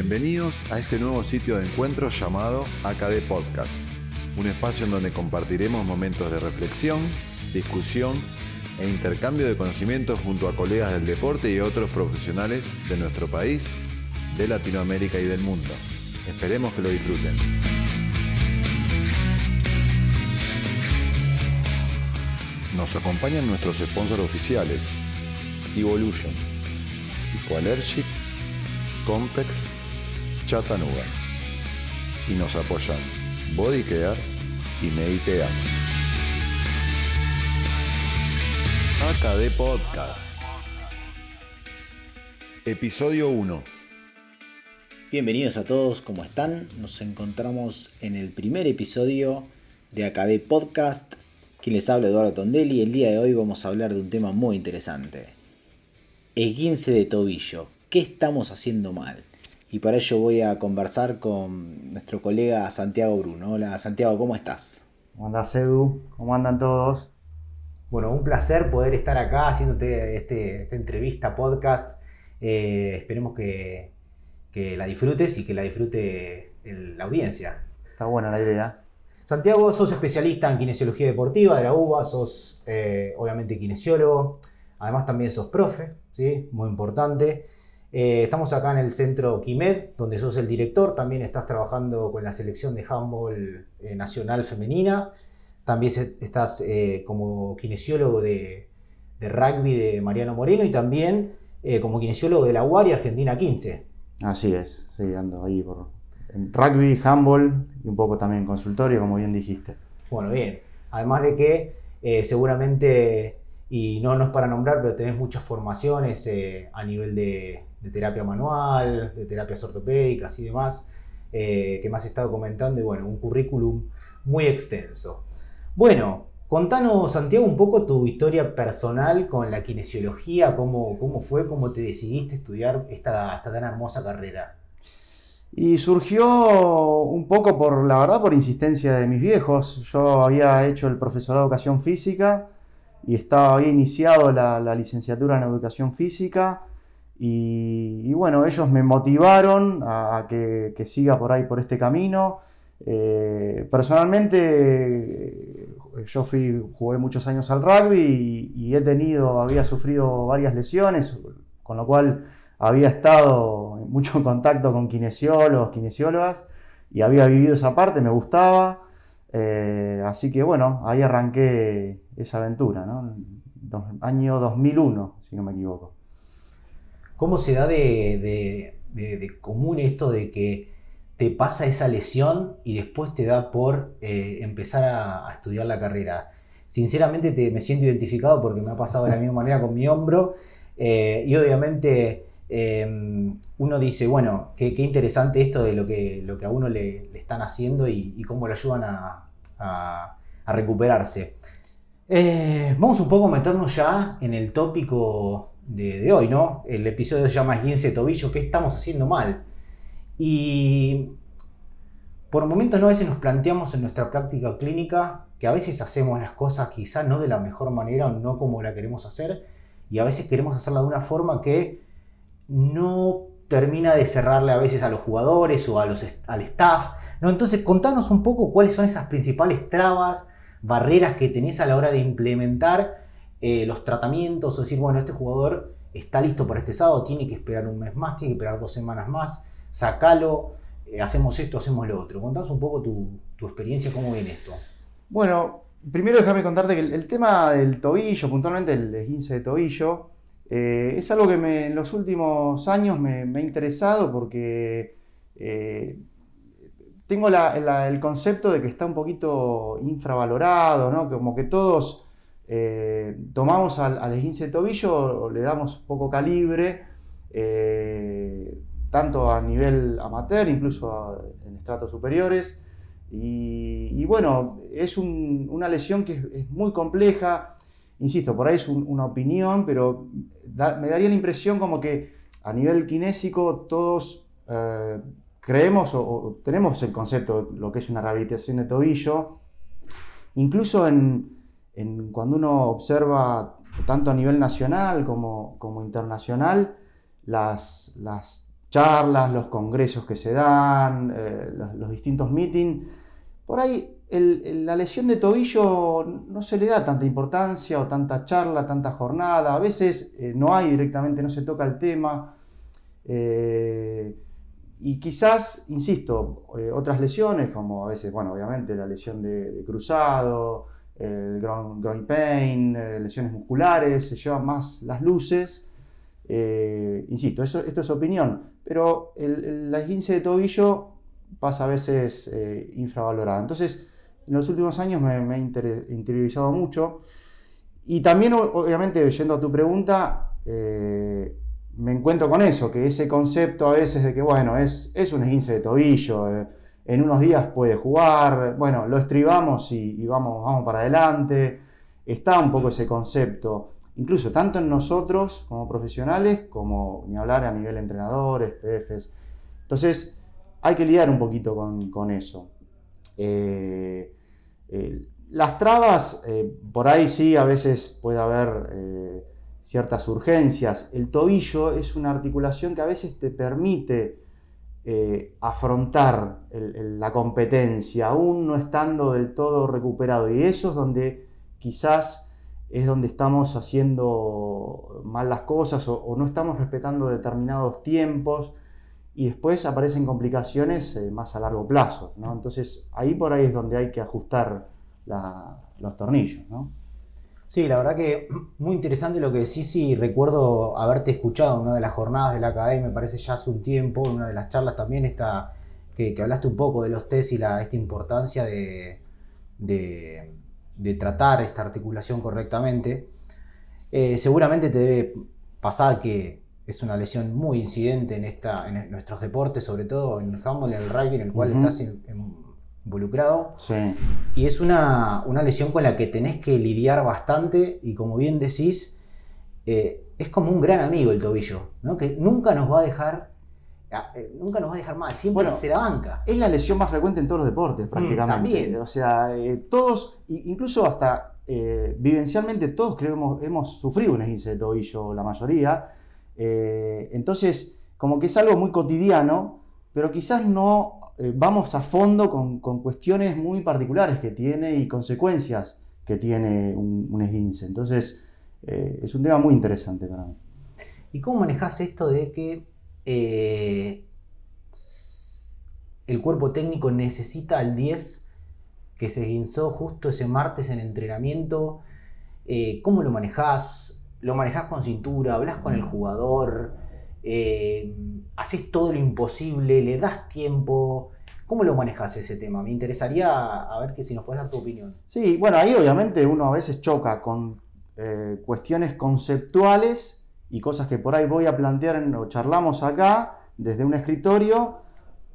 Bienvenidos a este nuevo sitio de encuentro llamado AKD Podcast, un espacio en donde compartiremos momentos de reflexión, discusión e intercambio de conocimientos junto a colegas del deporte y otros profesionales de nuestro país, de Latinoamérica y del mundo. Esperemos que lo disfruten. Nos acompañan nuestros sponsors oficiales, Evolution, Ecoallergic, Compex, Chattanooga. Y nos apoyan Bodycare y Meditea. AKD Podcast. Episodio 1. Bienvenidos a todos, ¿cómo están? Nos encontramos en el primer episodio de AKD Podcast. Quien les habla Eduardo Tondelli. El día de hoy vamos a hablar de un tema muy interesante. Esguince de tobillo. ¿Qué estamos haciendo mal? Y para ello voy a conversar con nuestro colega Santiago Bruno. Hola Santiago, ¿cómo estás? ¿Cómo andas Edu? ¿Cómo andan todos? Bueno, un placer poder estar acá haciéndote este, esta entrevista, podcast. Eh, esperemos que, que la disfrutes y que la disfrute el- la audiencia. Está buena la idea. Santiago, sos especialista en kinesiología deportiva de la UBA, sos eh, obviamente kinesiólogo, además también sos profe, ¿sí? muy importante. Eh, estamos acá en el centro Quimed, donde sos el director, también estás trabajando con la selección de handball eh, nacional femenina, también estás eh, como kinesiólogo de, de rugby de Mariano Moreno y también como kinesiólogo de la UAR y Argentina 15. Así es, sí, ando ahí por en rugby, handball y un poco también consultorio, como bien dijiste. Bueno, bien. Además de que seguramente, y no, no es para nombrar, pero tenés muchas formaciones a nivel de, de terapia manual, de terapias ortopédicas y demás, eh, que me has estado comentando, y bueno, un currículum muy extenso. Bueno, contanos, Santiago, un poco tu historia personal con la kinesiología, cómo, cómo fue, cómo te decidiste estudiar esta, esta tan hermosa carrera. Y surgió un poco por, la verdad, por insistencia de mis viejos. Yo había hecho el profesorado de educación física y estaba, había iniciado la licenciatura en educación física. Y, bueno, ellos me motivaron a, que, siga por ahí, por este camino. Eh, personalmente, eh, yo fui, jugué muchos años al rugby y, y he tenido, había sufrido varias lesiones, con lo cual había estado en mucho contacto con kinesiólogos, kinesiólogas y había vivido esa parte, me gustaba. Eh, así que bueno, ahí arranqué esa aventura, ¿no? Dos- año 2001, si no me equivoco. ¿Cómo se da de, de- de- común esto de que te pasa esa lesión y después te da por eh, empezar a, estudiar la carrera? Sinceramente te, me siento identificado porque me ha pasado de la misma manera con mi hombro eh, y obviamente eh, uno dice, bueno, qué, interesante esto de lo que, lo que a uno le, le están haciendo y, cómo lo ayudan a, a- a recuperarse. Eh, vamos un poco a meternos ya en el tópico de, de hoy, ¿no? El episodio se llama 15 tobillo, ¿qué estamos haciendo mal? Y por momentos, ¿no? A veces nos planteamos en nuestra práctica clínica que a veces hacemos las cosas quizá no de la mejor manera o no como la queremos hacer, y a veces queremos hacerla de una forma que no termina de cerrarle a veces a los jugadores o a los, al staff. ¿no? Entonces, contanos un poco cuáles son esas principales trabas, barreras que tenés a la hora de implementar eh, los tratamientos o decir, bueno, este jugador está listo para este sábado, tiene que esperar un mes más, tiene que esperar dos semanas más, sacalo, eh, hacemos esto, hacemos lo otro. Contanos un poco tu, tu experiencia, cómo viene esto. Bueno, primero déjame contarte que el, tema del tobillo, puntualmente el esguince de tobillo, eh, es algo que en los últimos años me, me ha interesado porque tengo la- el concepto de que está un poquito infravalorado, ¿no? Como que todos eh, tomamos al, al esguince de tobillo, le damos poco calibre, eh, tanto a nivel amateur, incluso en estratos superiores. Y, bueno, es un- una lesión que es, muy compleja. Insisto, por ahí es un- una opinión, pero me daría la impresión como que a nivel kinésico todos eh, creemos o, o tenemos el concepto de lo que es una rehabilitación de tobillo. Incluso en, cuando uno observa tanto a nivel nacional como, internacional, las, las charlas, los congresos que se dan, eh, los, distintos meetings, por ahí la lesión de tobillo no se le da tanta importancia o tanta charla, tanta jornada, a veces eh, no hay directamente, no se toca el tema. Eh, y quizás, insisto, otras lesiones, como a veces, bueno, obviamente la lesión de, cruzado, el groin, pain, lesiones musculares, se llevan más las luces. insisto, eso, esto es opinión, pero la esguince de tobillo pasa a veces eh, infravalorada. Entonces, en los últimos años me, he interiorizado mucho. Y también, obviamente, yendo a tu pregunta, eh, me encuentro con eso, que ese concepto a veces de que, bueno, es, es un esguince de tobillo, eh, en unos días puede jugar, bueno, lo estribamos y, vamos, vamos para adelante. Está un poco ese concepto incluso tanto en nosotros como profesionales, como ni hablar a nivel entrenadores, PFs. Entonces, hay que lidiar un poquito con, eso. Eh, eh, las trabas, eh, por ahí sí, a veces puede haber ciertas urgencias. El tobillo es una articulación que a veces te permite afrontar la competencia, aún no estando del todo recuperado. Y eso es donde quizás es donde estamos haciendo mal las cosas o, no estamos respetando determinados tiempos y después aparecen complicaciones eh, más a largo plazo. Entonces ahí por ahí es donde hay que ajustar los tornillos. Sí, la verdad que muy interesante lo que decís y recuerdo haberte escuchado en una de las jornadas de la academia, me parece ya hace un tiempo, en una de las charlas también está, que, hablaste un poco de los test y la, esta importancia de de tratar esta articulación correctamente, eh, seguramente te debe pasar que es una lesión muy incidente en, esta, en nuestros deportes, sobre todo en el handball, en el rugby, en el cual estás involucrado. Y es una, lesión con la que tenés que lidiar bastante y como bien decís, eh, es como un gran amigo el tobillo, que nunca nos va a dejar Ah, eh, nunca nos va a dejar mal, siempre se la banca. Es la lesión más frecuente en todos los deportes, mm, prácticamente. O sea, eh, todos, incluso hasta eh, vivencialmente, todos creo que hemos, sufrido un esguince de tobillo, la mayoría. entonces, como que es algo muy cotidiano, pero quizás no vamos a fondo con, cuestiones muy particulares que tiene y consecuencias que tiene un, esguince. Entonces, es un tema muy interesante para mí. ¿Y cómo manejas esto de que eh, el cuerpo técnico necesita al 10 que se guinzó justo ese martes en entrenamiento. Eh, ¿Cómo lo manejás? ¿Lo manejás con cintura? ¿Hablas con el jugador? Eh, ¿Haces todo lo imposible? ¿Le das tiempo? ¿Cómo lo manejas ese tema? Me interesaría a ver que si nos puedes dar tu opinión. Sí, bueno, ahí obviamente uno a veces choca con cuestiones conceptuales y cosas que por ahí voy a plantear o charlamos acá desde un escritorio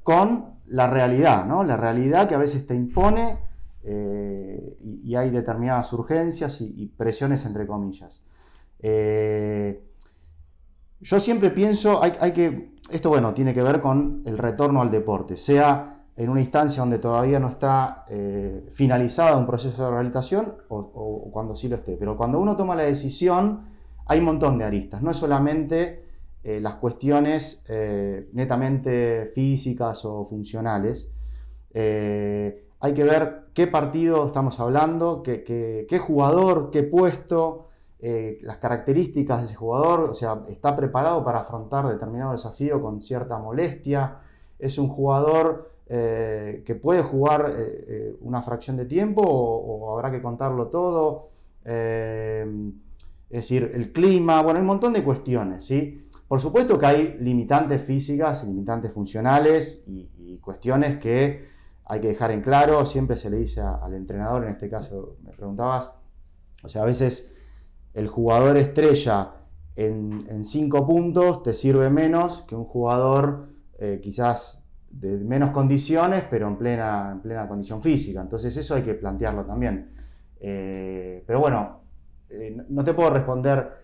con la realidad, ¿no? La realidad que a veces te impone eh, y, hay determinadas urgencias y, presiones entre comillas. Eh, yo siempre pienso, hay, hay, que, esto bueno, tiene que ver con el retorno al deporte, sea en una instancia donde todavía no está eh, finalizado un proceso de rehabilitación o, o, cuando sí lo esté, pero cuando uno toma la decisión hay un montón de aristas, no es solamente eh, las cuestiones eh, netamente físicas o funcionales. Eh, hay que ver qué partido estamos hablando, qué, jugador, qué puesto, las características de ese jugador, o sea, está preparado para afrontar determinado desafío con cierta molestia, es un jugador que puede jugar una fracción de tiempo o, o, habrá que contarlo todo. Es decir, el clima, bueno, hay un montón de cuestiones, ¿sí? Por supuesto que hay limitantes físicas, limitantes funcionales y, cuestiones que hay que dejar en claro, siempre se le dice al entrenador, en este caso me preguntabas, o sea, a veces el jugador estrella en, cinco puntos te sirve menos que un jugador eh, quizás de menos condiciones, pero en plena, en plena condición física. Entonces eso hay que plantearlo también. Eh, pero bueno, eh, no te puedo responder,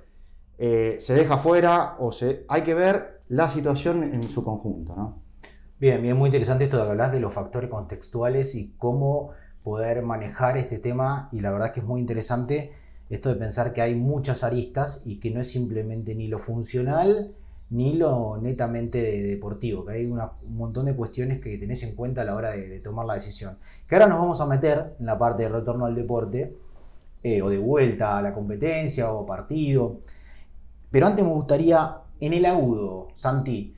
se deja fuera o se, hay que ver la situación en su conjunto. ¿no? Bien, bien, muy interesante esto de que hablas de los factores contextuales y cómo poder manejar este tema y la verdad que es muy interesante esto de pensar que hay muchas aristas y que no es simplemente ni lo funcional ni lo netamente deportivo, que hay un montón de cuestiones que tenés en cuenta a la hora de, tomar la decisión. Que ahora nos vamos a meter en la parte de retorno al deporte, eh, o de vuelta a la competencia, o partido. Pero antes me gustaría, en el agudo, Santi,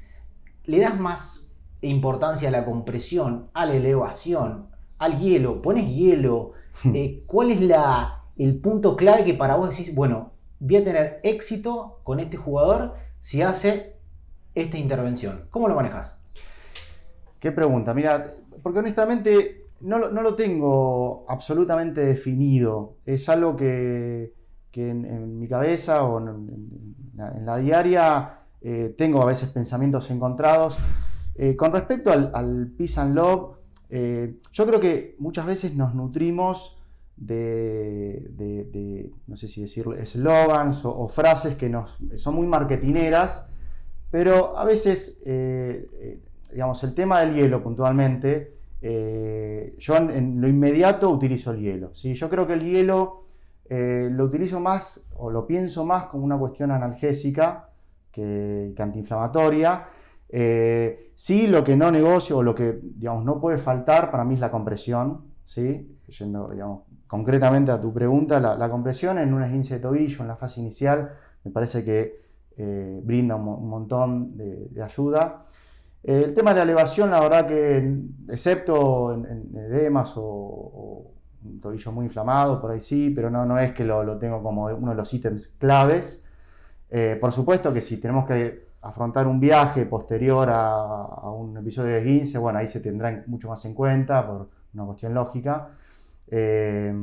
¿le das más importancia a la compresión, a la elevación, al hielo? ¿Pones hielo? Eh, ¿Cuál es la, el punto clave que para vos decís, bueno, voy a tener éxito con este jugador si hace esta intervención? ¿Cómo lo manejas? Qué pregunta, mira, porque honestamente no lo, tengo absolutamente definido. Es algo que, en, mi cabeza o en, la, diaria eh, tengo a veces pensamientos encontrados. Eh, con respecto al, al, peace and love, eh, yo creo que muchas veces nos nutrimos de, no sé si decirlo, eslogans o, frases que son muy marketineras, pero a veces, eh, eh, digamos, el tema del hielo puntualmente, eh, yo en, lo inmediato utilizo el hielo. ¿sí? Yo creo que el hielo lo utilizo más o lo pienso más como una cuestión analgésica que, que antiinflamatoria. sí, lo que no negocio o lo que digamos, no puede faltar para mí es la compresión, ¿sí? Yendo, digamos, concretamente a tu pregunta, la, compresión en un esguince de tobillo en la fase inicial me parece que eh, brinda un, montón de, ayuda. el tema de la elevación, la verdad que, excepto en, edemas o, un tobillo muy inflamado, por ahí sí, pero no, no es que lo, tengo como uno de los ítems claves. Eh, por supuesto que si tenemos que afrontar un viaje posterior a, un episodio de esguince, bueno, ahí se tendrá mucho más en cuenta por una cuestión lógica. Eh,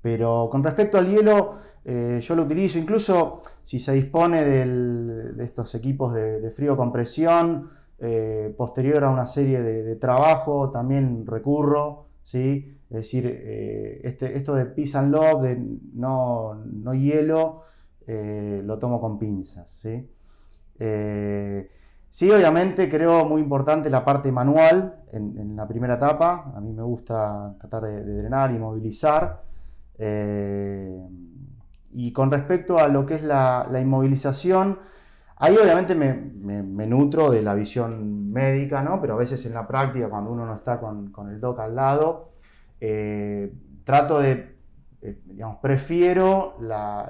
pero con respecto al hielo, eh, yo lo utilizo incluso si se dispone de estos equipos de, frío compresión, eh, posterior a una serie de, trabajo, también recurro, ¿sí? Es decir, este, esto de peace and love, de no, no hielo, lo tomo con pinzas, ¿sí? Sí, obviamente creo muy importante la parte manual en, la primera etapa. A mí me gusta tratar de, drenar y movilizar. Eh, y con respecto a lo que es la, inmovilización, ahí obviamente me, nutro de la visión médica, ¿no? pero a veces en la práctica, cuando uno no está con, el doc al lado, eh, trato de, eh, digamos, prefiero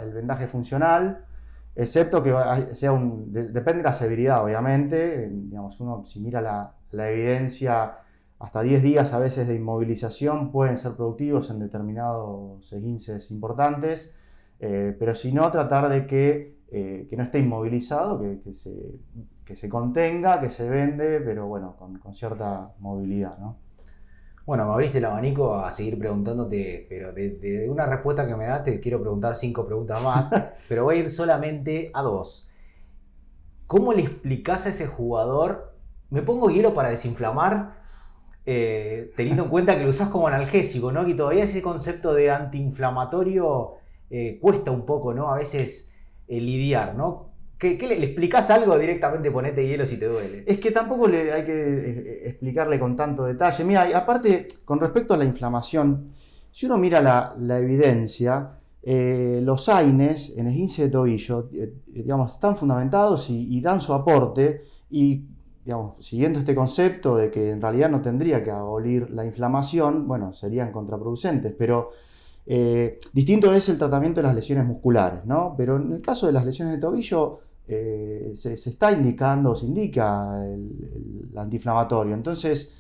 el vendaje funcional excepto que sea un, depende de la severidad, obviamente, digamos, uno si mira la, evidencia, hasta 10 días a veces de inmovilización pueden ser productivos en determinados esguinces importantes, eh, pero si no, tratar de que, eh, no esté inmovilizado, que, se, se, contenga, que se vende, pero bueno, con, con cierta movilidad, ¿no? Bueno, me abriste el abanico a seguir preguntándote, pero de, una respuesta que me das te quiero preguntar cinco preguntas más, pero voy a ir solamente a dos. ¿Cómo le explicás a ese jugador? Me pongo hielo para desinflamar, eh, teniendo en cuenta que lo usás como analgésico, ¿no? Que todavía ese concepto de antiinflamatorio eh, cuesta un poco, ¿no? A veces eh, lidiar, ¿no? ¿Qué, le, explicás algo directamente ponete hielo si te duele? Es que tampoco le hay que eh, explicarle con tanto detalle. Mira, aparte, con respecto a la inflamación, si uno mira la, evidencia, eh, los AINES en el índice de tobillo, eh, digamos, están fundamentados y, dan su aporte y, digamos, siguiendo este concepto de que en realidad no tendría que abolir la inflamación, bueno, serían contraproducentes, pero distinto es el tratamiento de las lesiones musculares, ¿no? Pero en el caso de las lesiones de tobillo, eh, se, está indicando, se indica el, antiinflamatorio. Entonces,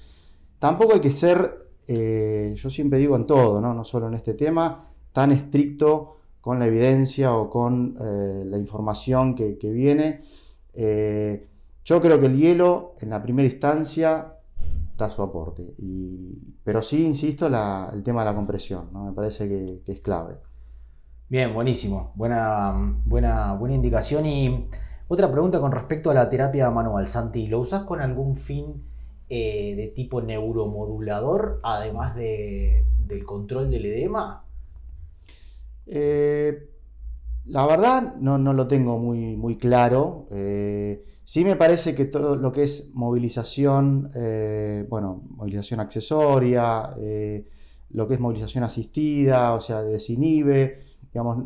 tampoco hay que ser, eh, yo siempre digo en todo, ¿no? solo en este tema, tan estricto con la evidencia o con eh, la información que, viene. yo creo que el hielo, en la primera instancia, da su aporte. pero sí, insisto, el tema de la compresión, me parece que es clave. Bien, buenísimo. Buena, buena, buena indicación. Y otra pregunta con respecto a la terapia manual, Santi. ¿Lo usas con algún fin eh, de tipo neuromodulador, además de, del control del edema? Eh, la verdad no, lo tengo muy, muy claro. Eh, sí me parece que todo lo que es movilización, bueno, movilización accesoria, lo que es movilización asistida, o sea, desinhibe, digamos,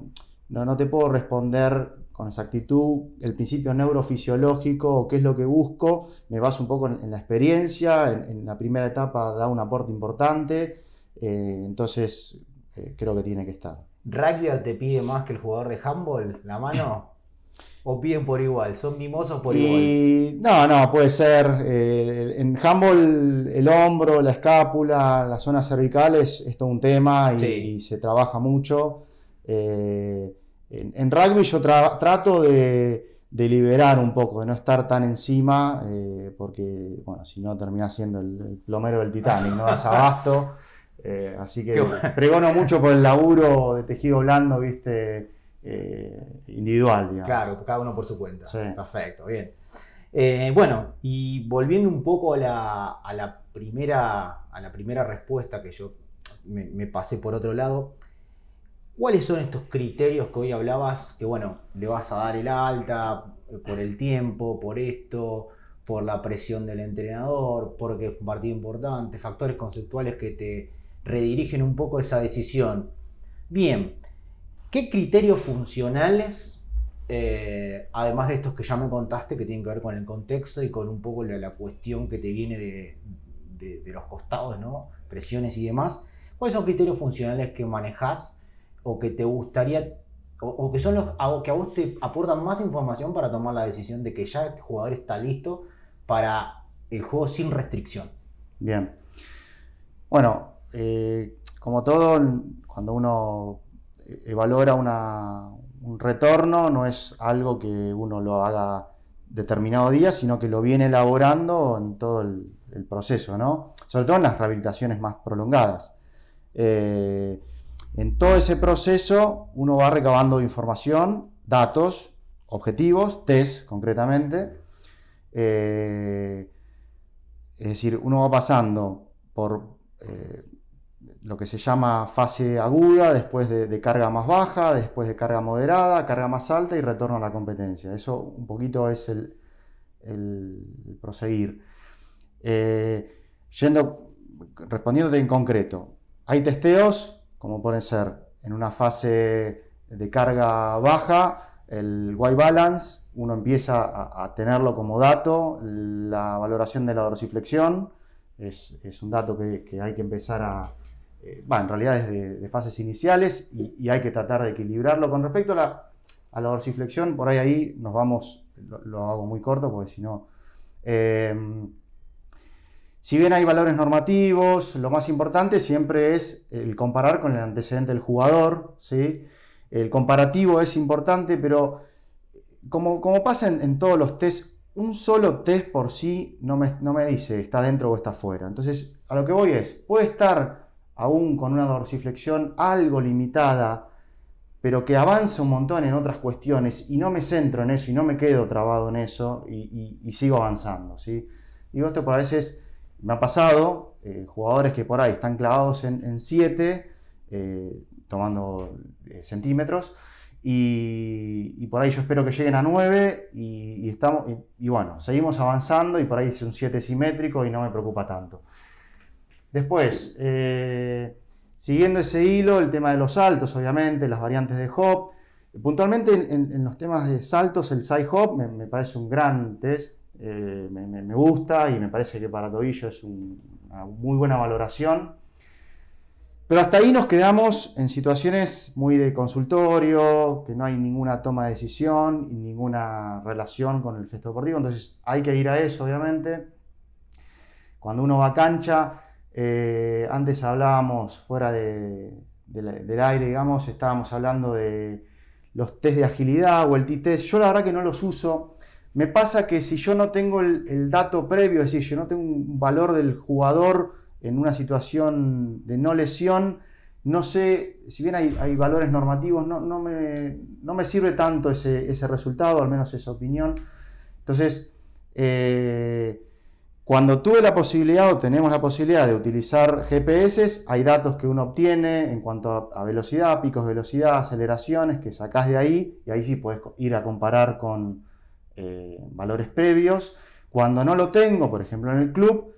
no, no te puedo responder con exactitud el principio neurofisiológico o qué es lo que busco, me baso un poco en, la experiencia, en, la primera etapa da un aporte importante, eh, entonces eh, creo que tiene que estar. ¿Rugby te pide más que el jugador de handball la mano? ¿O piden por igual? ¿Son mimosos por igual? No, no, puede ser. Eh, en handball el hombro, la escápula, las zonas cervicales es todo un tema y, se trabaja mucho. En, rugby yo trato de, liberar un poco, de no estar tan encima, porque, bueno, si no termina siendo el, plomero del Titanic, no das abasto. Eh, así que pregono mucho por el laburo de tejido blando, viste, eh, individual, digamos. Claro, cada uno por su cuenta. Perfecto, bien. Eh, bueno, y volviendo un poco a la, primera, a la primera respuesta que yo me, pasé por otro lado, ¿cuáles son estos criterios que hoy hablabas que, bueno, le vas a dar el alta por el tiempo, por esto, por la presión del entrenador, porque es un partido importante, factores conceptuales que te redirigen un poco esa decisión. Bien, ¿qué criterios funcionales, eh, además de estos que ya me contaste, que tienen que ver con el contexto y con un poco la, cuestión que te viene de, los costados, ¿no? presiones y demás, ¿cuáles son criterios funcionales que manejas o que te gustaría o, que son los que a vos te aportan más información para tomar la decisión de que ya este jugador está listo para el juego sin restricción. Bien. Bueno, eh, como todo, cuando uno evalora un retorno, no es algo que uno lo haga determinado día, sino que lo viene elaborando en todo el, proceso, ¿no? Sobre todo en las rehabilitaciones más prolongadas. Eh, en todo ese proceso uno va recabando información, datos, objetivos, test concretamente. Eh, es decir, uno va pasando por lo que se llama fase aguda, después de, carga más baja, después de carga moderada, carga más alta y retorno a la competencia. Eso un poquito es el, proseguir. Eh, yendo, respondiéndote en concreto, hay testeos, como pueden ser en una fase de carga baja, el white balance, uno empieza a, tenerlo como dato, la valoración de la dorsiflexión, es, un dato que hay que empezar a, eh, en realidad es de, fases iniciales y, hay que tratar de equilibrarlo. Con respecto a la, a la dorsiflexión, por ahí ahí nos vamos, lo, hago muy corto porque si no... Em, si bien hay valores normativos, lo más importante siempre es el comparar con el antecedente del jugador. ¿sí? El comparativo es importante, pero como, como pasa en, todos los test, un solo test por sí no me, no me dice está dentro o está fuera. Entonces, a lo que voy es, puede estar aún con una dorsiflexión algo limitada, pero que avanza un montón en otras cuestiones y no me centro en eso y no me quedo trabado en eso y, sigo avanzando. ¿sí? Digo esto por a veces me ha pasado, eh, jugadores que por ahí están clavados en 7, eh, tomando eh, centímetros, y, por ahí yo espero que lleguen a 9 y, y, bueno, seguimos avanzando y por ahí es un 7 simétrico y no me preocupa tanto. Después, siguiendo ese hilo, el tema de los saltos, obviamente, las variantes de hop. Puntualmente en, los temas de saltos, el side hop me, parece un gran test, eh, me, gusta y me parece que para tobillo es una muy buena valoración. Pero hasta ahí nos quedamos en situaciones muy de consultorio, que no hay ninguna toma de decisión y ninguna relación con el gesto deportivo, entonces hay que ir a eso, obviamente. Cuando uno va a cancha, eh, antes hablábamos fuera del aire, digamos, estábamos hablando de los test de agilidad o el T-test. Yo la verdad que no los uso. Me pasa que si yo no tengo el, dato previo, es decir, yo no tengo un valor del jugador en una situación de no lesión, no sé, si bien hay, valores normativos, no, no, me, sirve tanto ese, resultado, al menos esa opinión. Entonces, eh, cuando tuve la posibilidad o tenemos la posibilidad de utilizar GPS, hay datos que uno obtiene en cuanto a velocidad, picos de velocidad, aceleraciones que sacás de ahí y ahí sí puedes ir a comparar con eh, valores previos. Cuando no lo tengo, por ejemplo en el club,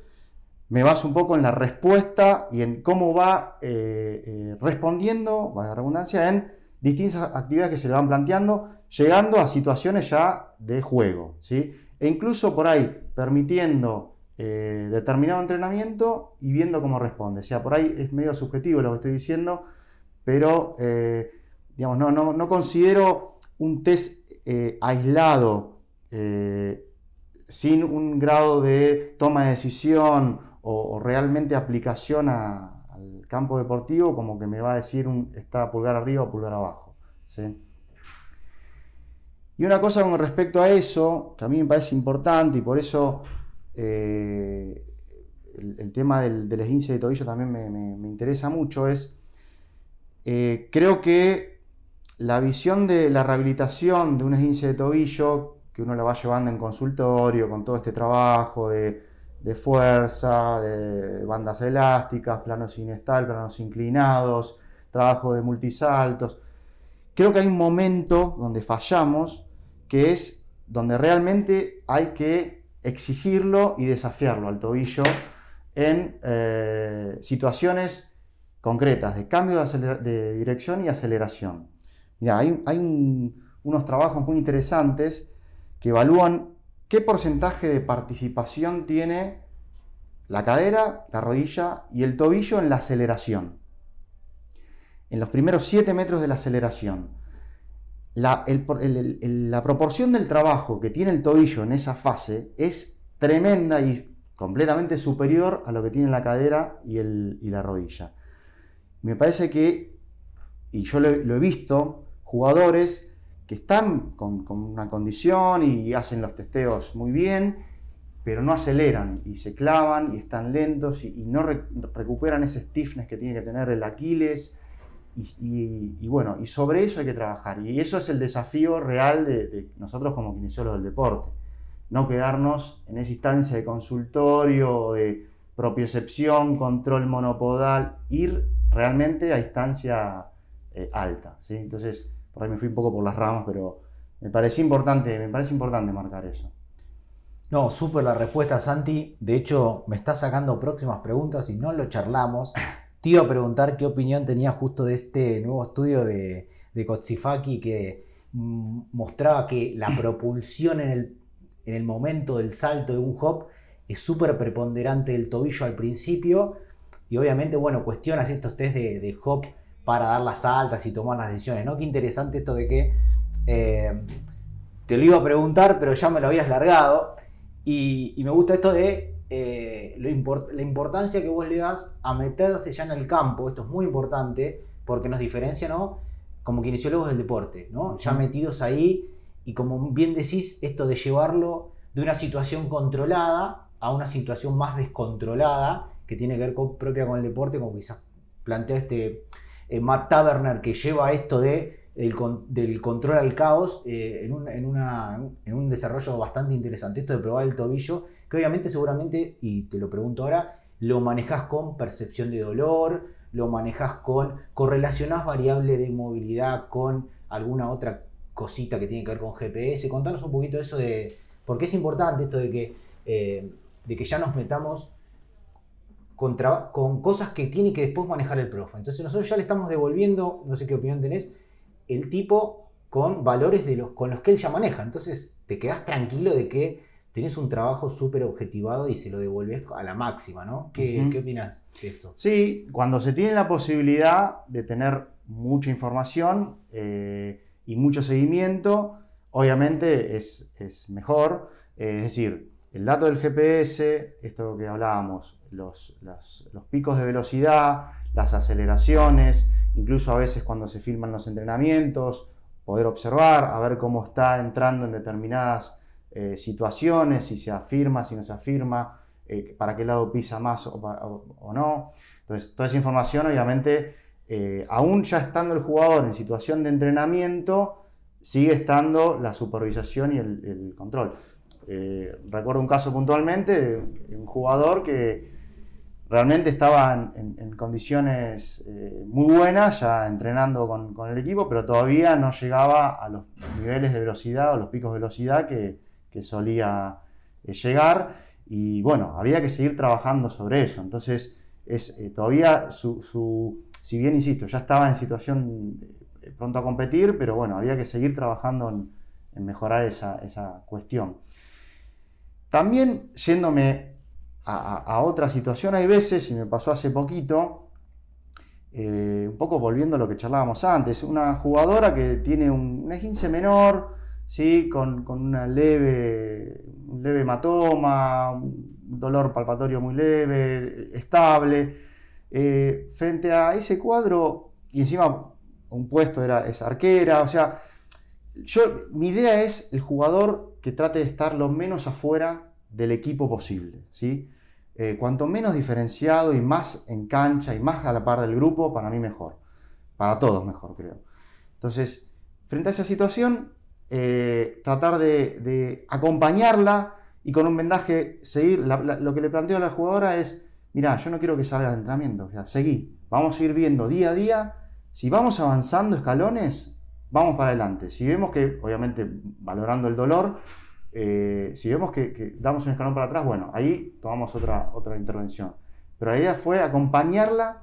me baso un poco en la respuesta y en cómo va eh, eh, respondiendo, valga la redundancia, en distintas actividades que se le van planteando, llegando a situaciones ya de juego. ¿sí? E incluso por ahí permitiendo eh, determinado entrenamiento y viendo cómo responde. O sea, por ahí es medio subjetivo lo que estoy diciendo, pero digamos, no, no, considero un test aislado, sin un grado de toma de decisión o, realmente aplicación al campo deportivo, como que me va a decir está pulgar arriba o pulgar abajo. Y una cosa con respecto a eso, que a mí me parece importante y por eso eh, el, tema del, del, esguince de tobillo también me, interesa mucho, es, eh, creo que la visión de la rehabilitación de un esguince de tobillo, que uno la va llevando en consultorio con todo este trabajo de, fuerza, de bandas elásticas, planos sinestal, planos inclinados, trabajo de multisaltos, creo que hay un momento donde fallamos, que es donde realmente hay que exigirlo y desafiarlo al tobillo en eh, situaciones concretas de cambio de, dirección y aceleración. Mira, hay, unos trabajos muy interesantes que evalúan qué porcentaje de participación tiene la cadera, la rodilla y el tobillo en la aceleración. En los primeros 7 metros de la aceleración. La, la, proporción del trabajo que tiene el tobillo en esa fase es tremenda y completamente superior a lo que tiene la cadera y, la rodilla. Me parece que, y yo lo, he visto, jugadores que están con, una condición y hacen los testeos muy bien, pero no aceleran y se clavan y están lentos y, no recuperan ese stiffness que tiene que tener el Aquiles y, bueno, y sobre eso hay que trabajar. Y eso es el desafío real de, nosotros como kinesiólogos del deporte. No quedarnos en esa instancia de consultorio, de propiocepción, control monopodal, ir realmente a instancia eh, alta. Entonces, por ahí me fui un poco por las ramas, pero me parece importante, me parece importante marcar eso. No, súper la respuesta, Santi. De hecho, me está sacando próximas preguntas y no lo charlamos. Te iba a preguntar qué opinión tenía justo de este nuevo estudio de, de Kotsifaki que mm, mostraba que la propulsión en el, en el momento del salto de un hop es súper preponderante del tobillo al principio y obviamente, bueno, cuestionas estos test de, hop para dar las altas y tomar las decisiones, ¿no? Qué interesante esto de que eh, te lo iba a preguntar, pero ya me lo habías largado y, y me gusta esto de eh, la importancia que vos le das a meterse ya en el campo, esto es muy importante porque nos diferencia, ¿no? Como kinesiólogos del deporte, ¿no? Ya metidos ahí y como bien decís, esto de llevarlo de una situación controlada a una situación más descontrolada que tiene que ver con, propia con el deporte, como quizás plantea este eh, Matt Taberner que lleva esto de del, control al caos eh, en, un, en, un desarrollo bastante interesante. Esto de probar el tobillo, que obviamente seguramente, y te lo pregunto ahora, lo manejas con percepción de dolor, lo manejas con, correlacionás variable de movilidad con alguna otra cosita que tiene que ver con GPS. Contanos un poquito eso de, porque es importante esto de que, eh, de que ya nos metamos con, con cosas que tiene que después manejar el profe. Entonces nosotros ya le estamos devolviendo, no sé qué opinión tenés, el tipo con valores de los, con los que él ya maneja. Entonces te quedas tranquilo de que tenés un trabajo súper objetivado y se lo devolves a la máxima, ¿no? ¿Qué, opinas de esto? Sí, cuando se tiene la posibilidad de tener mucha información eh, y mucho seguimiento, obviamente es, mejor. Eh, es decir, el dato del GPS, esto que hablábamos, los, los picos de velocidad, las aceleraciones, incluso a veces cuando se filman los entrenamientos, poder observar, a ver cómo está entrando en determinadas eh, situaciones, si se afirma, si no se afirma, eh, para qué lado pisa más o, no. Entonces, toda esa información, obviamente, eh, aún ya estando el jugador en situación de entrenamiento, sigue estando la supervisación y el control. Recuerdo un caso puntualmente un jugador que realmente estaba en, condiciones eh, muy buenas, ya entrenando con, el equipo, pero todavía no llegaba a los niveles de velocidad o los picos de velocidad que, solía eh, llegar. Y bueno, había que seguir trabajando sobre eso. Entonces, es, eh, todavía su, si bien, insisto, ya estaba en situación eh, pronto a competir, pero bueno, había que seguir trabajando en, mejorar esa, cuestión. También yéndome a, otra situación, hay veces, y me pasó hace poquito, eh, un poco volviendo a lo que charlábamos antes, una jugadora que tiene un, un esguince menor, ¿sí? con, una leve, un leve hematoma, un dolor palpatorio muy leve, estable. Eh, frente a ese cuadro, y encima un puesto era esa arquera, o sea, yo, mi idea es el jugador que trate de estar lo menos afuera del equipo posible, ¿sí? Eh, cuanto menos diferenciado y más en cancha y más a la par del grupo, para mí mejor. Para todos mejor, creo. Entonces, frente a esa situación, eh, tratar de, acompañarla y con un vendaje seguir. lo que le planteo a la jugadora es, mira, yo no quiero que salga de entrenamiento, o sea, seguí. Vamos a ir viendo día a día. Si vamos avanzando escalones, vamos para adelante. Si vemos que, obviamente, valorando el dolor, eh, si vemos que, damos un escalón para atrás, bueno, ahí tomamos otra, otra intervención. Pero la idea fue acompañarla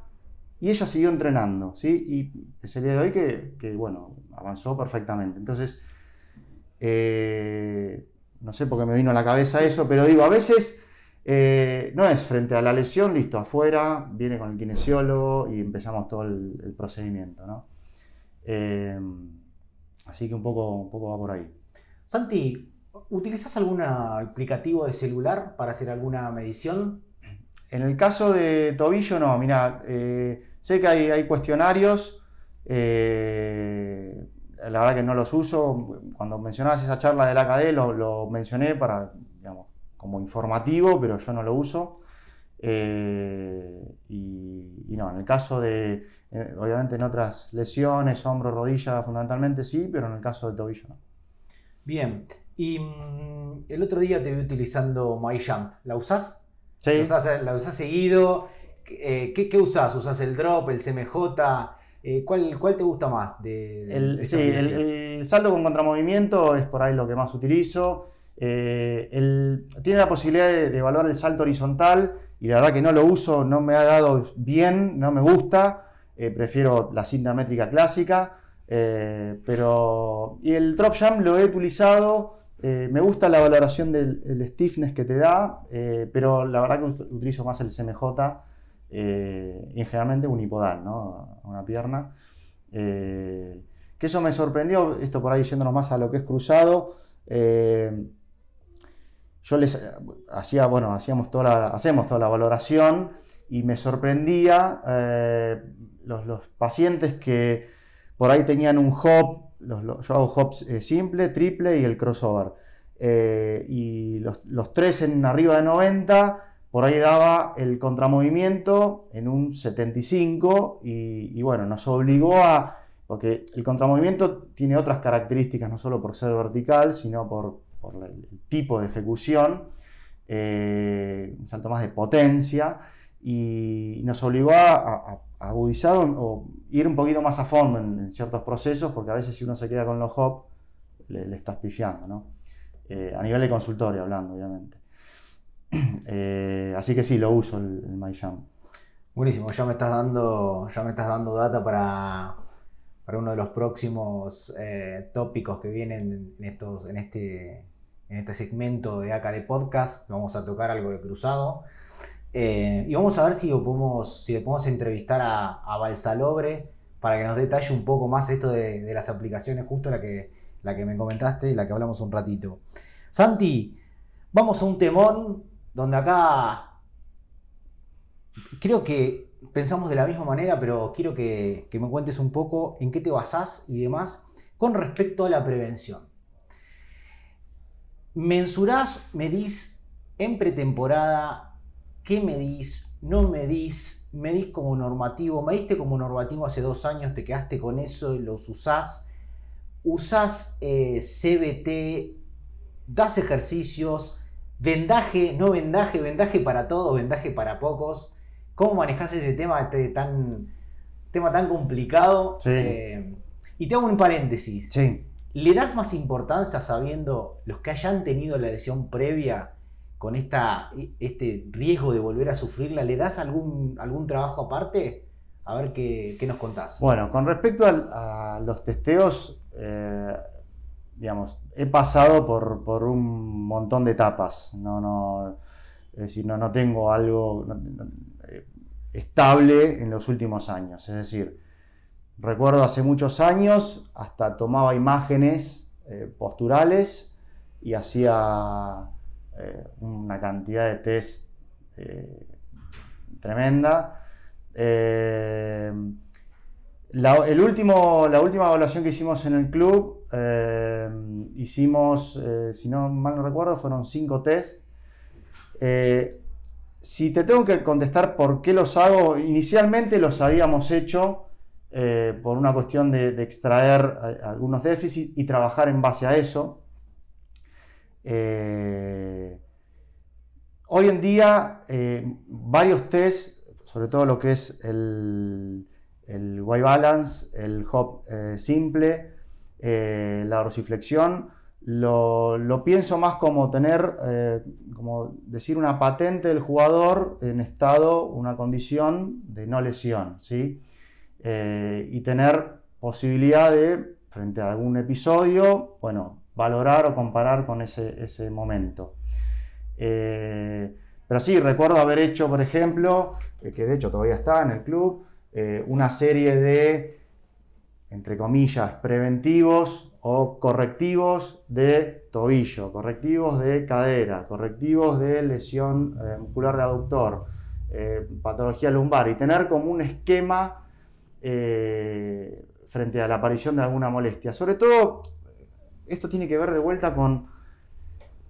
y ella siguió entrenando, ¿sí? Y es el día de hoy que, bueno, avanzó perfectamente. Entonces, eh, no sé por qué me vino a la cabeza eso, pero digo, a veces eh, no es frente a la lesión, listo, afuera, viene con el kinesiólogo y empezamos todo el, procedimiento, ¿no? Eh, así que un poco, poco va por ahí. Santi, ¿utilizas algún aplicativo de celular para hacer alguna medición? En el caso de tobillo, no, mira, sé que hay, cuestionarios la verdad que no los uso. Cuando mencionabas esa charla del AKD lo, lo mencioné para, digamos, como informativo, pero yo no lo uso. Eh, y, no, en el caso de, eh, obviamente en otras lesiones, hombro, rodilla, fundamentalmente sí, pero en el caso de tobillo no. Bien, y mm, el otro día te vi utilizando MyJump, ¿la usás? Sí. ¿La usás, seguido? Eh, ¿qué, ¿Qué usás? ¿Usás el drop, el CMJ? Eh, ¿cuál, ¿cuál, te gusta más? De, el, sí, el, salto con contramovimiento es por ahí lo que más utilizo. Eh, tiene la posibilidad de, evaluar el salto horizontal y la verdad que no lo uso, no me ha dado bien, no me gusta. Eh, prefiero la cinta métrica clásica. pero, y el drop jump lo he utilizado. me gusta la valoración del stiffness que te da, pero la verdad que utilizo más el CMJ eh, y generalmente unipodal, ¿no? Una pierna. Eh, que eso me sorprendió, esto por ahí yéndonos más a lo que es cruzado. Eh, yo les hacía, bueno, hacíamos toda hacemos toda la valoración y me sorprendía los, pacientes que por ahí tenían un hop, yo hago hops simple, triple y el crossover. y los, los, tres en arriba de 90 por ahí daba el contramovimiento en un 75 y, bueno, nos obligó a, porque el contramovimiento tiene otras características, no solo por ser vertical, sino por, el tipo de ejecución, eh, un salto más de potencia, y nos obligó a, agudizar o, ir un poquito más a fondo en, ciertos procesos, porque a veces si uno se queda con los hop, le, estás pifiando, ¿no? Eh, a nivel de consultorio hablando, obviamente. Eh, así que sí, lo uso el, el. Buenísimo, ya me estás dando, ya me estás dando data para, para uno de los próximos eh, tópicos que vienen en, estos, en, este, en este segmento de acá de podcast. Vamos a tocar algo de cruzado. Eh, y vamos a ver si, podemos, si le podemos entrevistar a, Balsalobre para que nos detalle un poco más esto de, las aplicaciones, justo la que, la que me comentaste y la que hablamos un ratito. Santi, vamos a un temón donde acá creo que pensamos de la misma manera, pero quiero que, me cuentes un poco en qué te basás y demás con respecto a la prevención. ¿Mensurás, medís en pretemporada? ¿Qué medís? ¿No medís? ¿Medís como normativo? ¿Mediste como normativo hace dos años? ¿Te quedaste con eso y los usás? ¿Usás eh, CBT? ¿Das ejercicios? Vendaje, no vendaje, vendaje para todos, vendaje para pocos. ¿Cómo manejas ese tema este tan, tema tan complicado? Eh, y te hago un paréntesis. ¿Le das más importancia sabiendo los que hayan tenido la lesión previa con esta, este riesgo de volver a sufrirla? ¿Le das algún, algún trabajo aparte A ver qué, qué nos contás. Bueno, con respecto a, los testeos, eh, digamos, he pasado por, por un montón de etapas. No, no, es decir, no, no tengo algo eh, estable en los últimos años. Es decir, recuerdo hace muchos años, hasta tomaba imágenes eh, posturales y hacía eh, una cantidad de test eh, tremenda. Eh, la, el la última evaluación que hicimos en el club, hicimos, si no mal no recuerdo, fueron cinco test. Si te tengo que contestar por qué los hago, inicialmente los habíamos hecho por una cuestión de, extraer algunos déficits y trabajar en base a eso. Eh, hoy en día, eh, varios test, sobre todo lo que es el, el Y balance, el hop eh, simple, la dorsiflexión, lo, lo pienso más como tener, como decir, una patente del jugador en estado, una condición de no lesión, ¿sí? Y tener posibilidad de, frente a algún episodio, bueno, valorar o comparar con ese, ese momento. Eh, pero sí, recuerdo haber hecho, por ejemplo, eh, que de hecho todavía está en el club, eh, una serie de, entre comillas, preventivos o correctivos de tobillo, correctivos de cadera, correctivos de lesión muscular de aductor, patología lumbar y tener como un esquema frente a la aparición de alguna molestia. Sobre todo, esto tiene que ver de vuelta con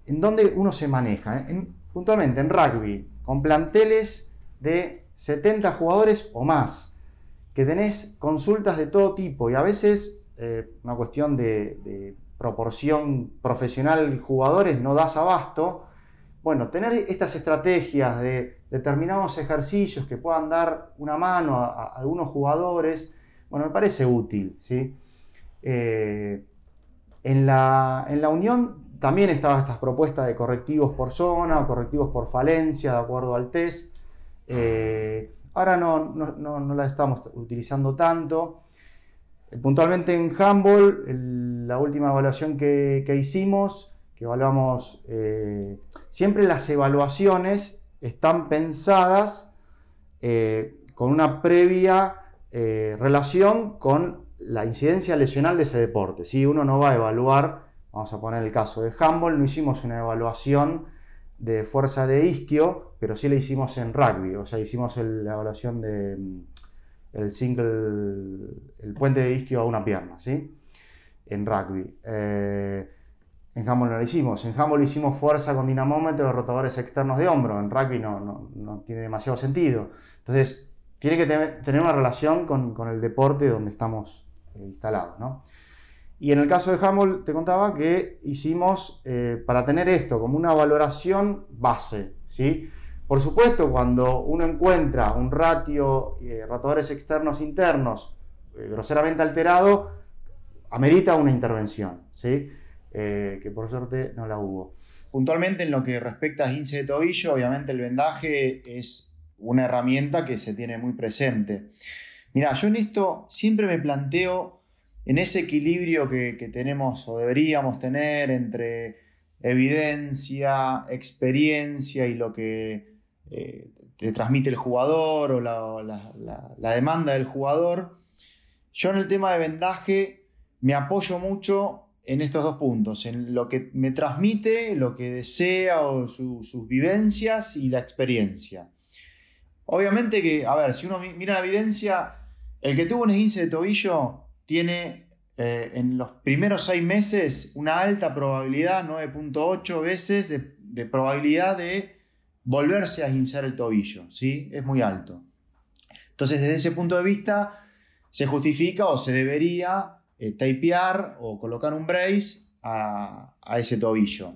en dónde uno se maneja. ¿eh? En- puntualmente en rugby, con planteles de 70 jugadores o más, que tenés consultas de todo tipo y a veces eh, una cuestión de, proporción profesional jugadores no das abasto. Bueno, tener estas estrategias de determinados ejercicios que puedan dar una mano a, a algunos jugadores, bueno, me parece útil, ¿sí? Eh, en la, en la Unión también estaban estas propuestas de correctivos por zona o correctivos por falencia, de acuerdo al test. Eh, ahora no, no, no, no la estamos utilizando tanto. Eh, Puntualmente en el- la última evaluación que, que hicimos, que evaluamos, eh, siempre las evaluaciones están pensadas con una previa relación con la incidencia lesional de ese deporte. Uno no va a evaluar, vamos a poner el caso de handball, no hicimos una evaluación de fuerza de isquio, pero sí la hicimos en rugby, o sea, hicimos la evaluación de mm, single, el puente de isquio a una pierna, ¿sí? En rugby. Eh, en handball no lo hicimos. En handball hicimos fuerza con dinamómetro, rotadores externos de hombro. En rugby no, no- no tiene demasiado sentido. Entonces, tiene que tener, una relación con, con el deporte donde estamos instalados, ¿no? Y en el caso de handball, te contaba que hicimos, eh, para tener esto como una valoración base, ¿sí? Por supuesto, cuando uno encuentra un ratio, eh, rotadores externos internos, eh, groseramente alterado, amerita una intervención, ¿sí? Eh, que por suerte no la hubo. Puntualmente en lo que respecta a esguince de tobillo, obviamente el vendaje es una herramienta que se tiene muy presente. Mira, yo en esto siempre me planteo en ese equilibrio que, tenemos o deberíamos tener entre evidencia, experiencia y lo que eh, te transmite el jugador o la, demanda del jugador. Yo en el tema de vendaje me apoyo mucho en estos dos puntos, en lo que me transmite, lo que desea o su- sus vivencias y la experiencia. Obviamente que, a ver, si uno mi- mira la evidencia, el que tuvo un esguince de tobillo tiene eh, en los primeros seis meses una alta probabilidad, 9.8 veces de, probabilidad de volverse a esguinzar el tobillo, ¿sí? Es muy alto. Entonces, desde ese punto de vista, se justifica o se debería eh, tapear o colocar un brace a, a ese tobillo.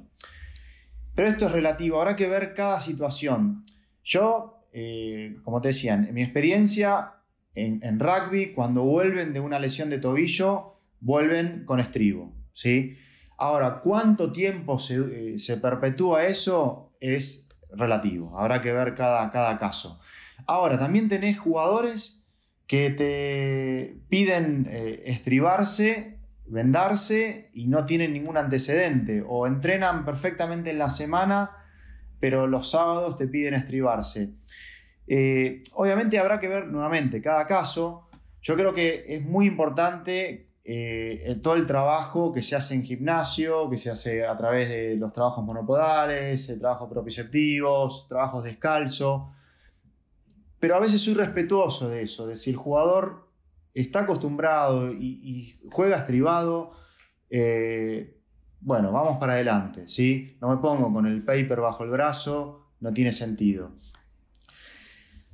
Pero esto es relativo, habrá que ver cada situación. Yo, eh, como te decía, en mi experiencia en, rugby, cuando vuelven de una lesión de tobillo, vuelven con estribo. ¿sí? Ahora, ¿cuánto tiempo se, eh, se perpetúa eso? Es relativo, habrá que ver cada, cada caso. Ahora, también tenés jugadores que te piden eh, estribarse, vendarse y no tienen ningún antecedente, o entrenan perfectamente en la semana, pero los sábados te piden estribarse. Eh, obviamente habrá que ver nuevamente cada caso. Yo creo que es muy importante eh, todo el trabajo que se hace en gimnasio, que se hace a través de los trabajos monopodales, trabajos propioceptivos, trabajos descalzo. Pero a veces soy respetuoso de eso, de si el jugador está acostumbrado y, juega estribado, eh, bueno, vamos para adelante, ¿sí? No me pongo con el paper bajo el brazo, no tiene sentido.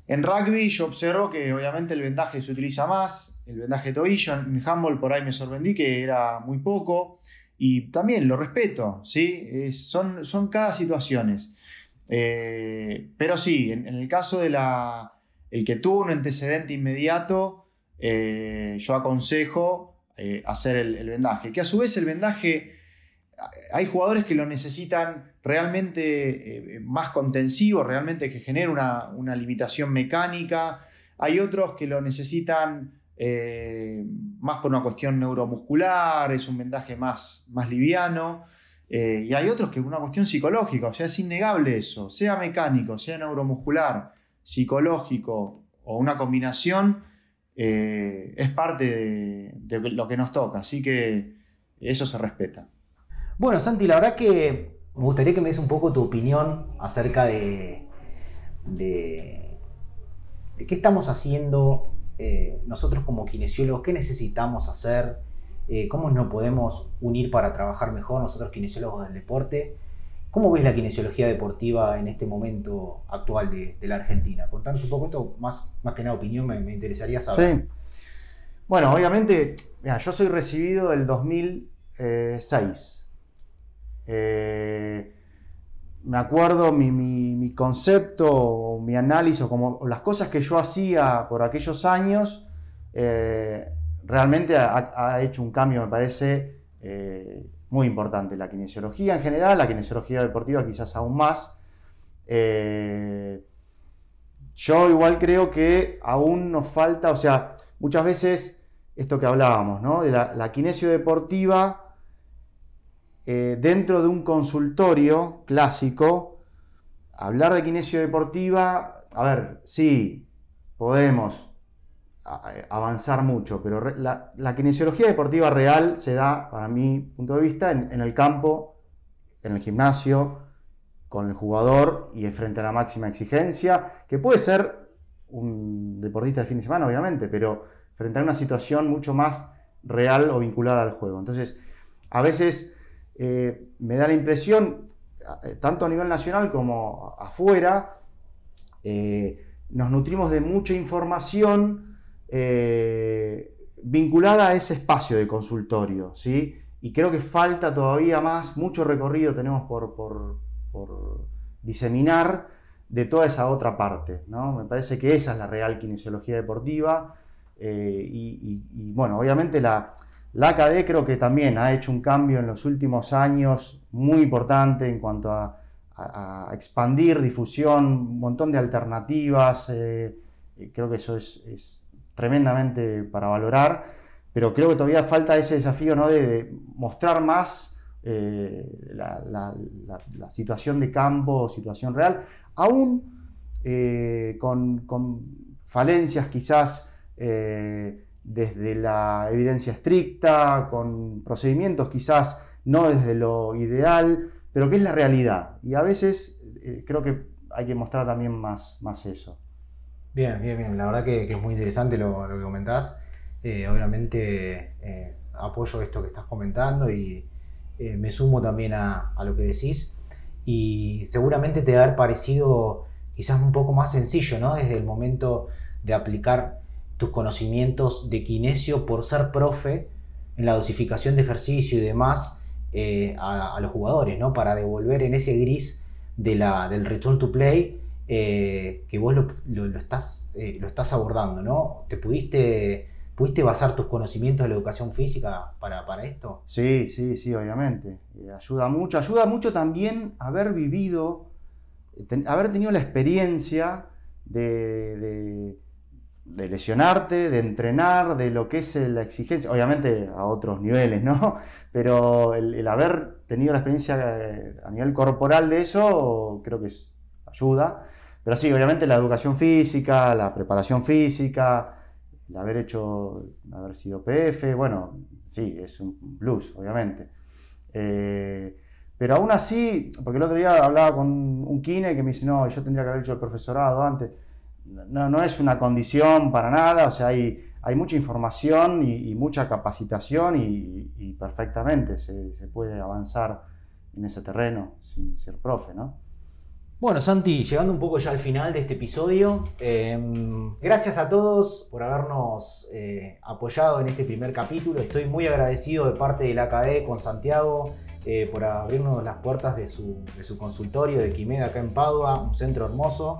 En rugby yo observo que obviamente el vendaje se utiliza más, el vendaje tobillo, en handball por ahí me sorprendí que era muy poco y también lo respeto, ¿sí? son, son cada situaciones. Eh, pero sí, en, el caso de la, el que tuvo un antecedente inmediato, eh, yo aconsejo eh, hacer el, vendaje. Que a su vez el vendaje, hay jugadores que lo necesitan realmente eh, más contensivo, realmente que genere una, limitación mecánica. Hay otros que lo necesitan más por una cuestión neuromuscular, es un vendaje más, más liviano. y hay otros que una cuestión psicológica, o sea, es innegable eso, sea mecánico, sea neuromuscular, psicológico o una combinación, eh, es parte de, lo que nos toca, así que eso se respeta. Bueno, Santi, la verdad que me gustaría que me des un poco tu opinión acerca de, qué estamos haciendo eh, nosotros como kinesiólogos, qué necesitamos hacer, eh, cómo nos podemos unir para trabajar mejor nosotros kinesiólogos del deporte ¿Cómo ves la kinesiología deportiva en este momento actual de, la Argentina? Contanos un poco esto, más, que nada opinión, me, interesaría saber. Sí. Bueno, obviamente, yo soy recibido del 2006. Eh, me acuerdo mi, concepto, mi análisis, o como las cosas que yo hacía por aquellos años, eh, realmente ha, hecho un cambio, me parece, eh, muy importante. La kinesiología en general, la kinesiología deportiva quizás aún más. Yo igual creo que aún nos falta, o sea, muchas veces esto que hablábamos, ¿no? De la, la kinesio deportiva eh, dentro de un consultorio clásico, hablar de kinesio deportiva, a ver, sí, podemos avanzar mucho, pero la, kinesiología deportiva real se da, para mi punto de vista, en, el campo, en el gimnasio, con el jugador y frente a la máxima exigencia, que puede ser un deportista de fin de semana, obviamente, pero frente a una situación mucho más real o vinculada al juego. Entonces, a veces eh, me da la impresión, eh, tanto a nivel nacional como afuera, eh, nos nutrimos de mucha información vinculada a ese espacio de consultorio, ¿sí? Y creo que falta todavía más, mucho recorrido tenemos por, diseminar de toda esa otra parte, ¿no? Me parece que esa es la real kinesiología deportiva eh, y, bueno, obviamente la, la AKD creo que también ha hecho un cambio en los últimos años muy importante en cuanto a, expandir difusión, un montón de alternativas. Eh, creo que eso es, tremendamente para valorar, pero creo que todavía falta ese desafío ¿no? de, mostrar más eh, la, situación de campo, situación real, aún eh, con, falencias quizás eh, desde la evidencia estricta, con procedimientos quizás no desde lo ideal, pero que es la realidad. Y a veces creo que hay que mostrar también más, más eso. Bien, bien, bien. La verdad que, es muy interesante lo, que comentás. Eh, obviamente eh, apoyo esto que estás comentando y eh, me sumo también a, lo que decís. Y seguramente te va a haber parecido quizás un poco más sencillo, ¿no? Desde el momento de aplicar tus conocimientos de kinesio por ser profe en la dosificación de ejercicio y demás a, los jugadores, ¿no? Para devolver en ese gris de la, del return to play eh, que vos lo, estás, eh, lo estás abordando, ¿no? ¿Te pudiste, pudiste basar tus conocimientos de la educación física para, esto? Sí, sí, sí, obviamente. Eh, ayuda mucho. Ayuda mucho también haber vivido, haber tenido la experiencia de lesionarte, de entrenar, de lo que es la exigencia, obviamente a otros niveles, ¿no? Pero el, haber tenido la experiencia eh, a nivel corporal de eso, creo que ayuda. Pero sí, obviamente la educación física, la preparación física, el haber hecho, haber sido PF, bueno, sí, es un plus, obviamente. Eh, pero aún así, porque el otro día hablaba con un kine que me dice, no, yo tendría que haber hecho el profesorado antes no, no, es una condición para nada, o sea, hay, hay mucha información y, mucha capacitación y, perfectamente se, puede avanzar en ese terreno sin ser profe, ¿no? Bueno, Santi, llegando un poco ya al final de este episodio, em, gracias a todos por habernos eh, apoyado en este primer capítulo. Estoy muy agradecido de parte del AKD con Santiago eh, por abrirnos las puertas de su, de su consultorio de Quimeda acá en Padua, un centro hermoso.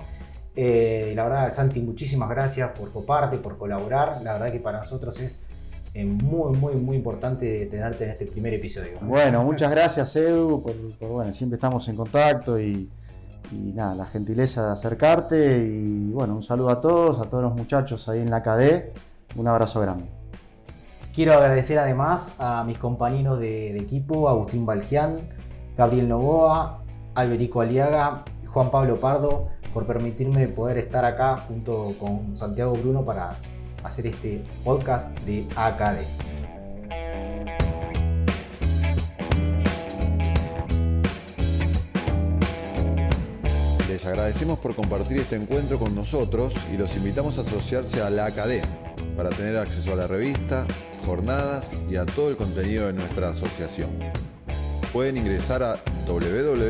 Eh, la verdad, Santi, muchísimas gracias por coparte, por colaborar. La verdad que para nosotros es eh, muy, muy, muy importante tenerte en este primer episodio. Bueno, muchas gracias Edu, por, bueno, siempre estamos en contacto y, nada, la gentileza de acercarte y bueno, un saludo a todos, a todos los muchachos ahí en la KD, un abrazo grande. Quiero agradecer además a mis compañeros de, de equipo, Agustín Balgián, Gabriel Novoa, Alberico Aliaga, Juan Pablo Pardo, por permitirme poder estar acá junto con Santiago Bruno para hacer este podcast de AKD. Les agradecemos por compartir este encuentro con nosotros y los invitamos a asociarse a la AKD para tener acceso a la revista, jornadas y a todo el contenido de nuestra asociación pueden ingresar a www.akd.org.ar,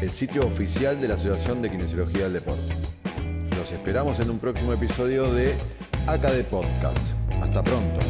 el sitio oficial de la Asociación de Kinesiología del Deporte. Los esperamos en un próximo episodio de AKD Podcast. Hasta pronto.